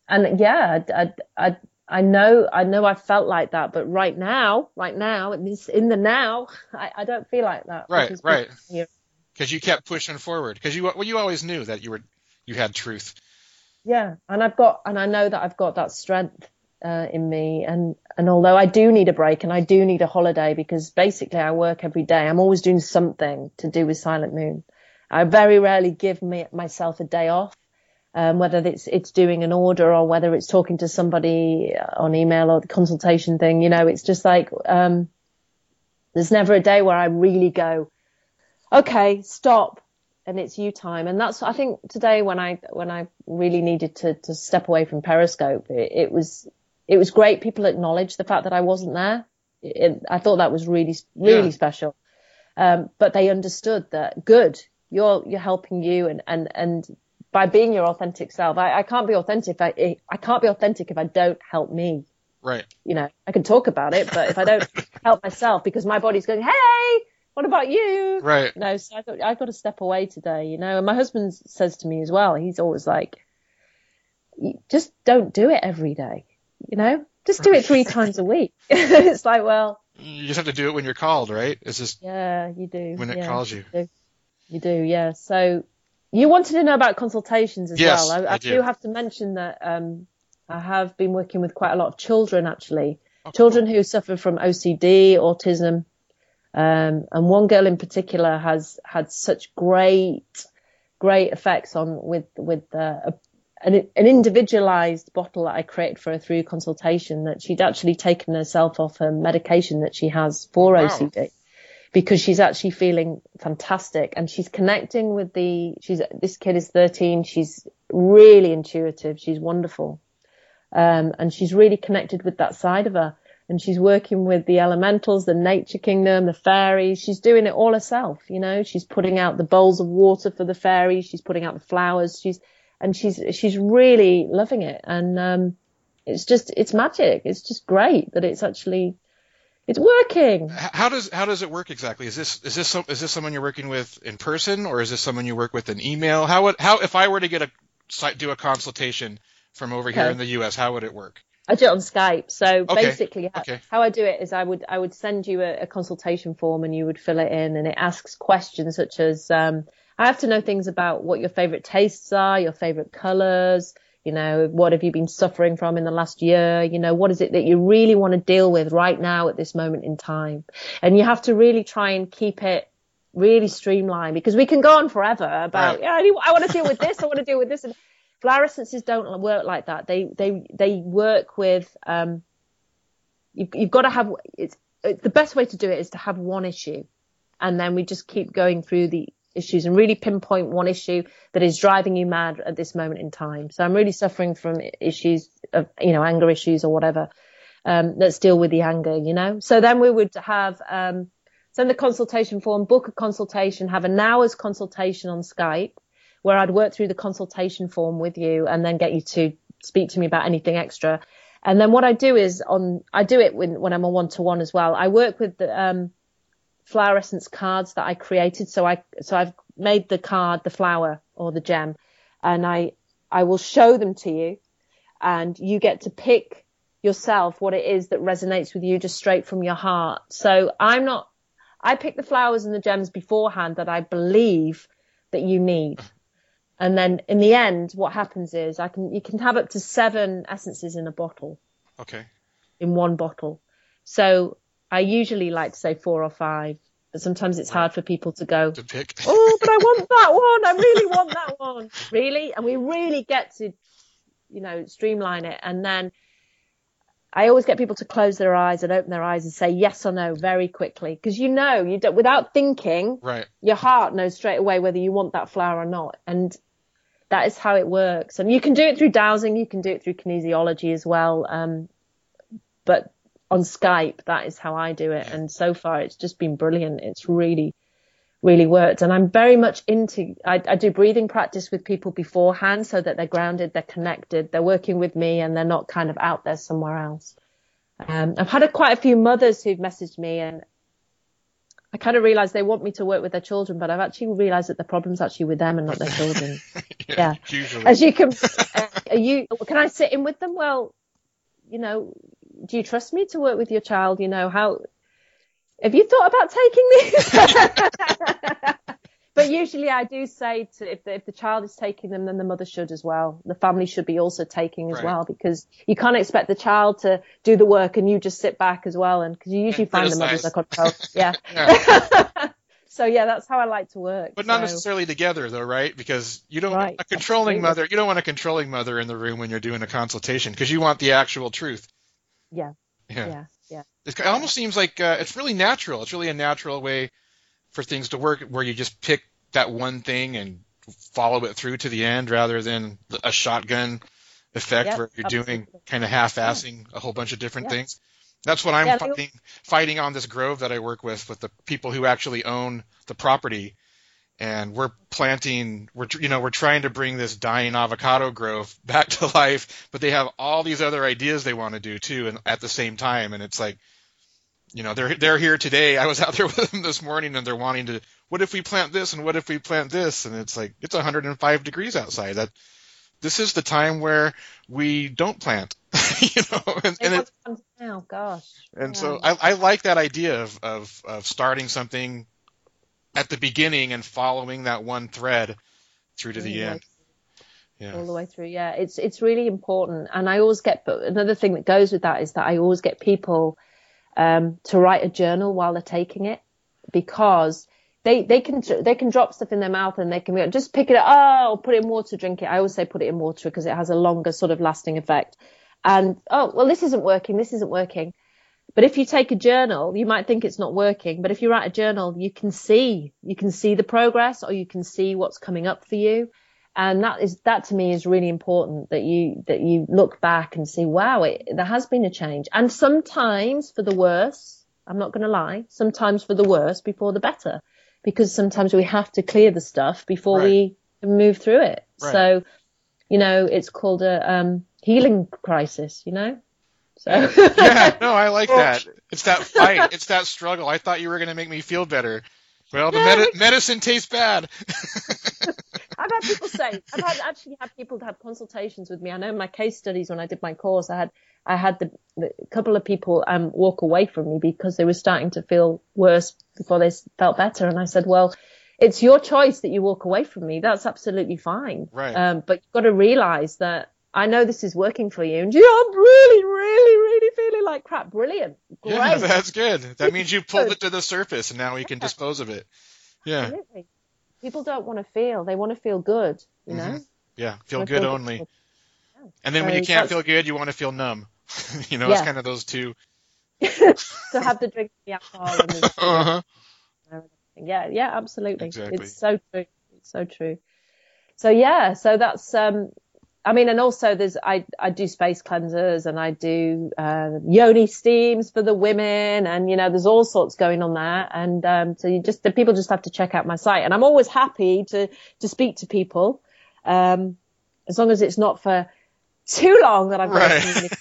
and yeah, I, I, I, know, I know I felt like that, but right now, right now, in the now, I, I don't feel like that. Right, right. Because you kept pushing forward. Because you, well, you always knew that you were, you had truth. Yeah, and I've got, and I know that I've got that strength uh, in me, and and although I do need a break and I do need a holiday because basically I work every day, I'm always doing something to do with Silent Moon. I very rarely give me myself a day off um, whether it's it's doing an order or whether it's talking to somebody on email or the consultation thing. You know, it's just like um, there's never a day where I really go, okay, stop, and it's you time. And that's I think today when I when I really needed to to step away from Periscope, it, it was it was great. People acknowledged the fact that I wasn't there. It, I thought that was really really yeah. special. Um, but they understood that good, you're you're helping you and and and by being your authentic self. I, I can't be authentic. If I, I can't be authentic if I don't help me. Right. You know, I can talk about it, but if I don't help myself because my body's going, Hey, what about you? Right. no, so I've got, I've got to step away today, you know, and my husband says to me as well, he's always like, just don't do it every day, you know, just do it three times a week. it's like, well, you just have to do it when you're called, right? It's just, yeah, you do. When it yeah, calls you. You do. you do, yeah. So you wanted to know about consultations as yes, well. I, I, I do. have to mention that um, I have been working with quite a lot of children actually, oh, children who suffer from OCD, autism, um, and one girl in particular has had such great, great effects on with with uh, a, an, an individualized bottle that I created for her through consultation that she'd actually taken herself off her medication that she has for wow. OCD because she's actually feeling fantastic and she's connecting with the, she's, this kid is 13. She's really intuitive. She's wonderful. Um, and she's really connected with that side of her and she's working with the elementals, the nature kingdom, the fairies. She's doing it all herself, you know, she's putting out the bowls of water for the fairies. She's putting out the flowers. She's, and she's, she's really loving it. And, um, it's just, it's magic. It's just great that it's actually it's working. How does how does it work exactly? Is this is this some, is this someone you're working with in person, or is this someone you work with in email? How would how if I were to get a do a consultation from over okay. here in the U.S., how would it work? I do it on Skype. So okay. basically, okay. how I do it is I would I would send you a, a, consultation form and you would fill it in, and it asks questions such as um, I have to know things about what your favorite tastes are, your favorite colors, You know, what have you been suffering from in the last year? You know, what is it that you really want to deal with right now at this moment in time? And you have to really try and keep it really streamlined because we can go on forever about, Right. yeah, I, I want to deal with this. I want to deal with this. And flower essences don't work like that. They, they, they work with, um, you, you've got to have, it's, it's the best way to do it is to have one issue and then we just keep going through the issues and really pinpoint one issue that is driving you mad at this moment in time. So I'm really suffering from issues of, you know, anger issues or whatever. Um, let's deal with the anger, you know? So then we would have, um, send the consultation form, book a consultation, have an hour's consultation on Skype where I'd work through the consultation form with you and then get you to speak to me about anything extra. And then what I do is on, I do it when, when I'm a one to one as well. I work with the, um, flower essence cards that I created. So I, so I've made the card, the flower or the gem and I, I will show them to you and you get to pick yourself what it is that resonates with you just straight from your heart. So I'm not, I pick the flowers and the gems beforehand that I believe that you need. And then in the end, what happens is I can, you can have up to seven essences in a bottle, Okay. in one bottle. So I usually like to say four or five, but sometimes it's hard for people to go, To pick. oh, but I want that one. I really want that one. Really? And we really get to, you know, streamline it. And then I always get people to close their eyes and open their eyes and say yes or no very quickly. Cause you know, you don't, without thinking, Right. your heart knows straight away whether you want that flower or not. And that is how it works. And you can do it through dowsing. You can do it through kinesiology as well. Um, but on Skype, that is how I do it. And so far it's just been brilliant. It's really, really worked. And I'm very much into, I, I do breathing practice with people beforehand so that they're grounded, they're connected, they're working with me and they're not kind of out there somewhere else. Um, I've had a, quite a few mothers who've messaged me and I kind of realized they want me to work with their children, but I've actually realized that the problem's actually with them and not their children. Yeah. Usually. As you can, uh, are you, can I sit in with them? Well, you know, do you trust me to work with your child? You know, how, have you thought about taking these? but usually I do say to, if the, if the child is taking them, then the mother should as well. The family should be also taking as Right. well because you can't expect the child to do the work and you just sit back as well. And because you usually And find the mothers are control. Yeah. Yeah. so yeah, that's how I like to work. But not So- necessarily together though, right? Because you don't Right, a controlling absolutely. mother, you don't want a controlling mother in the room when you're doing a consultation because you want the actual truth. Yeah. Yeah. Yeah. Yeah. It's- It almost seems like uh, it's really natural. It's really a natural way for things to work where you just pick that one thing and follow it through to the end rather than a shotgun effect Yep, where you're doing kind of half-assing a whole bunch of different Yeah. things. That's what I'm Yeah, fighting, fighting on this grove that I work with, with the people who actually own the property. And we're planting, we're, you know, we're trying to bring this dying avocado grove back to life, but they have all these other ideas they want to do too, and at the same time. And it's like, you know, they're, they're here today. I was out there with them this morning and they're wanting to, what if we plant this and what if we plant this? And it's like, it's 105 degrees outside. That, this is the time where we don't plant, you know, and, and it, now, gosh. and Yeah. so I, I like that idea of, of, of starting something at the beginning and following that one thread through to the Yeah. end. Yeah. all the way through. Yeah, it's it's really important. And I always get but another thing that goes with that is that I always get people um, to write a journal while they're taking it because they they can they can drop stuff in their mouth and they can be, just pick it up. Oh, put it in water, drink it. I always say put it in water because it has a longer sort of lasting effect. And oh well, this isn't working. This isn't working. But if you take a journal, you might think it's not working. But if you write a journal, you can see you can see the progress or you can see what's coming up for you. And that is that to me is really important that you that you look back and see wow it, there has been a change. And sometimes for the worse i'm not going to lie sometimes for the worse before the better. Because sometimes we have to clear the stuff before we move through it. Right. so you know it's called a um healing crisis you know so yeah, no, I like that. It's that fight. It's that struggle. I thought you were going to make me feel better. Well, the Yeah, medi- medicine tastes bad. I've had people say, I've had actually had people have consultations with me. I know in my case studies when I did my course, I had, I had the, the a couple of people um walk away from me because they were starting to feel worse before they felt better. And I said, well, it's your choice that you walk away from me. That's absolutely fine. Right. Um, but you've got to realize that I know this is working for you. And yeah, I'm really, really, really feeling like crap. Brilliant. Great. Yeah, that's good. That means you pulled it to the surface and now we can dispose of it. Yeah. Absolutely. People don't want to feel. They want to feel good, you know? Mhm. Yeah. Feel good feel only. good. And then when you can't feel good, you want to feel numb. you know, it's kind of those two. to have the drink, the alcohol, and the, Uh-huh. yeah, yeah, absolutely. Exactly. It's so true. It's so true. So yeah, so that's um I mean, and also there's I I do space cleansers and I do uh, yoni steams for the women, and you know there's all sorts going on there, and um, so you just the people just have to check out my site, and I'm always happy to to speak to people, um, as long as it's not for too long that I've got Right.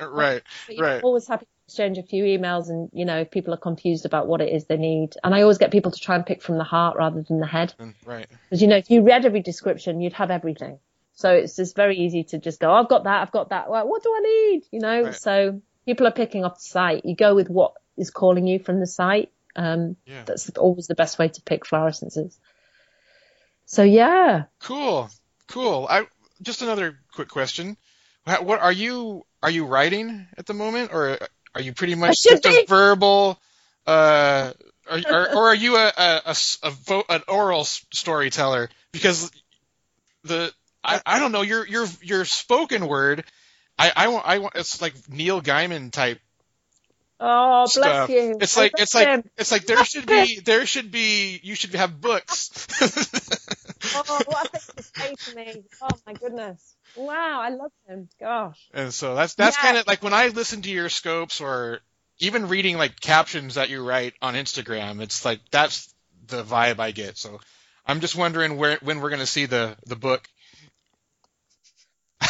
right. But, Right. I'm always happy to exchange a few emails and, you know, if people are confused about what it is they need. And I always get people to try and pick from the heart rather than the head. Right. Because, you know, if you read every description, you'd have everything. So it's just very easy to just go, I've got that, I've got that. Well, what do I need? You know, Right. so people are picking off the site. You go with what is calling you from the site. Um, Yeah. that's always the best way to pick flower essences. So yeah. Cool. Cool. I just another quick question. Wha- What are you are you writing at the moment or are you pretty much just a verbal uh or, are you a, a, a a vo- an oral storyteller because the I, I don't know your your your spoken word I I want I want it's like Neil Gaiman type Oh, bless stuff. you. It's like it's like it's like there should be there should be you should have books. Oh, what a thing to say to me. Oh my goodness. Wow, I love him. Gosh. And so that's that's Yeah. kind of like when I listen to your scopes or even reading like captions that you write on Instagram, it's like that's the vibe I get. So I'm just wondering where when we're gonna see the the book.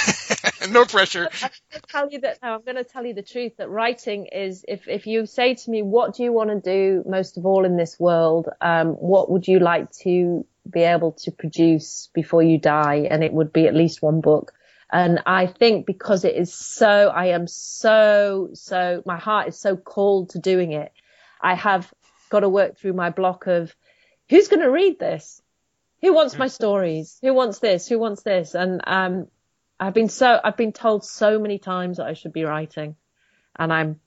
no pressure. I'm going to tell you that no, I'm going to tell you the truth that writing is if if you say to me what do you want to do most of all in this world? Um what would you like to be able to produce before you die? And it would be at least one book. And I think because it is so I am so so my heart is so called to doing it I have got to work through my block of who's going to read this? Who wants my stories? Who wants this? Who wants this? And um I've been so I've been told so many times that I should be writing, and I'm.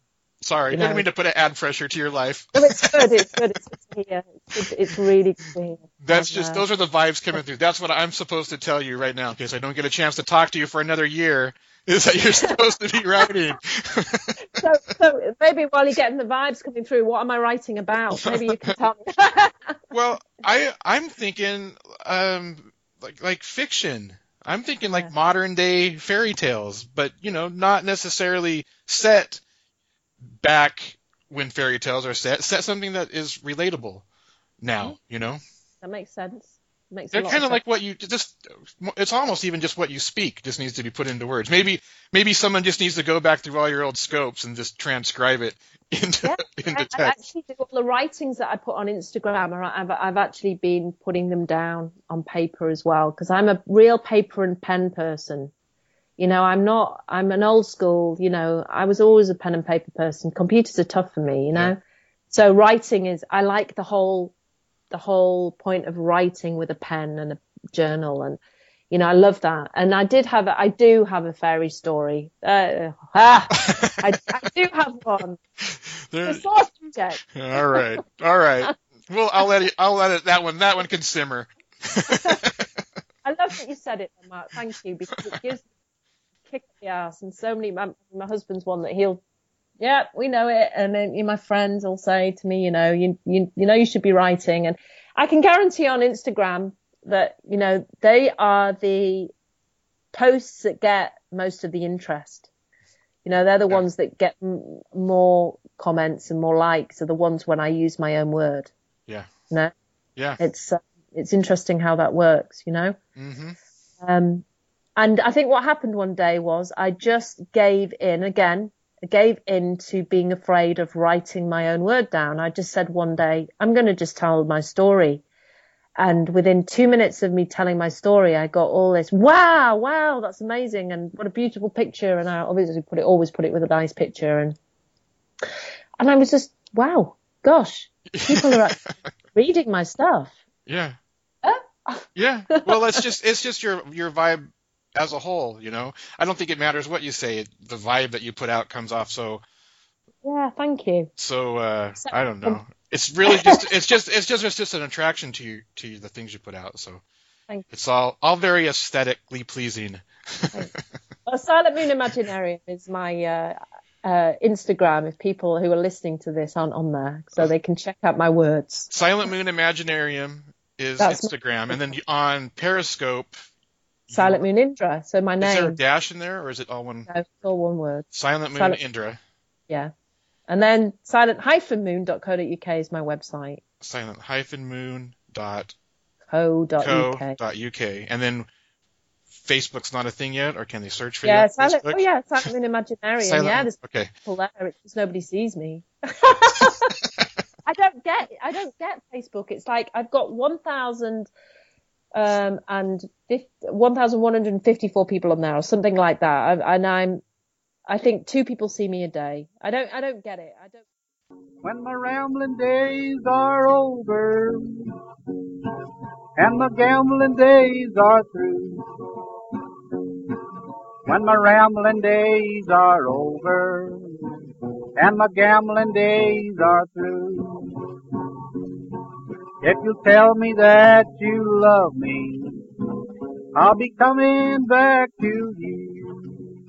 Sorry, You didn't mean to put an add pressure to your life. No, it's good. It's good. It's good to hear. It's, good, it's really good to hear. That's And, just uh, those are the vibes coming through. That's what I'm supposed to tell you right now, in case I don't get a chance to talk to you for another year. Is that you're supposed to be writing? So, so maybe while you're getting the vibes coming through, what am I writing about? Maybe you can tell me. Well, I I'm thinking um like like fiction. I'm thinking like Yeah. modern day fairy tales, but you know, not necessarily set back when fairy tales are set. Set something that is relatable now, mm-hmm. you know. that makes sense. Makes They're kind of like what you just it's almost even just what you speak just needs to be put into words. Maybe maybe someone just needs to go back through all your old scopes and just transcribe it into Yeah, into I text. actually all the writings that I put on Instagram. are- I've, I've actually been putting them down on paper as well because I'm a real paper and pen person. You know, I'm not. I'm an old school. You know, I was always a pen and paper person. Computers are tough for me. You know, Yeah. so writing is. I like the whole, the whole point of writing with a pen and a journal and. You know, I love that, and I did have, a, I do have a fairy story. Uh, ah, I, I do have one. There- The all right, all right. Well, I'll let it. I'll let it. That one. That one can simmer. I love that you said it, Mark. Thank you because it gives a kick in the ass. And so many, my, my husband's one that he'll, yeah, we know it. And then my friends will say to me, you know, you, you, you know, you should be writing. And I can guarantee on Instagram that, you know, they are the posts that get most of the interest. You know, they're the Yeah. ones that get m- more comments and more likes are the ones when I use my own word. Yeah. You know, Yeah. it's, uh, it's interesting how that works, you know? hmm Um, and I think what happened one day was I just gave in again, gave in to being afraid of writing my own word down. I just said one day, I'm going to just tell my story. And within two minutes of me telling my story, I got all this, wow, wow, that's amazing. And what a beautiful picture. And I obviously put it, always put it with a nice picture. And, and I was just, wow, gosh, people are reading my stuff. Yeah. Huh? Yeah. Well, it's just it's just your your vibe as a whole. You know, I don't think it matters what you say. The vibe that you put out comes off so Yeah, thank you. so. Uh, I don't know. It's really just it's just it's just it's just an attraction to you to the things you put out. So Thank it's all all very aesthetically pleasing. Well, Silent Moon Imaginarium is my uh, uh, Instagram. If people who are listening to this aren't on there, so they can check out my words. Silent Moon Imaginarium is That's my- Instagram, and then on Periscope. Silent Moon Indra. So my name. Is there a dash in there, or is it all one? No, it's all one word. Silent Moon Silent- Indra. Yeah. And then silent-moon.co.uk is my website. Silent hyphen moon dot Co.uk. co dot uk, and then Facebook's not a thing yet, or can they search for you Yeah, on silent. Facebook? Oh yeah, Silent Moon Imaginarium. Silent- yeah, there's Okay. people there. It's just nobody sees me. I don't get. I don't get Facebook. It's like I've got one thousand um and one thousand one hundred and fifty-four people on there, or something like that. And I'm. I think two people see me a day. I don't. I don't get it. I don't. When my rambling days are over and my gambling days are through. When my rambling days are over and my gambling days are through. If you'll tell me that you love me, I'll be coming back to you.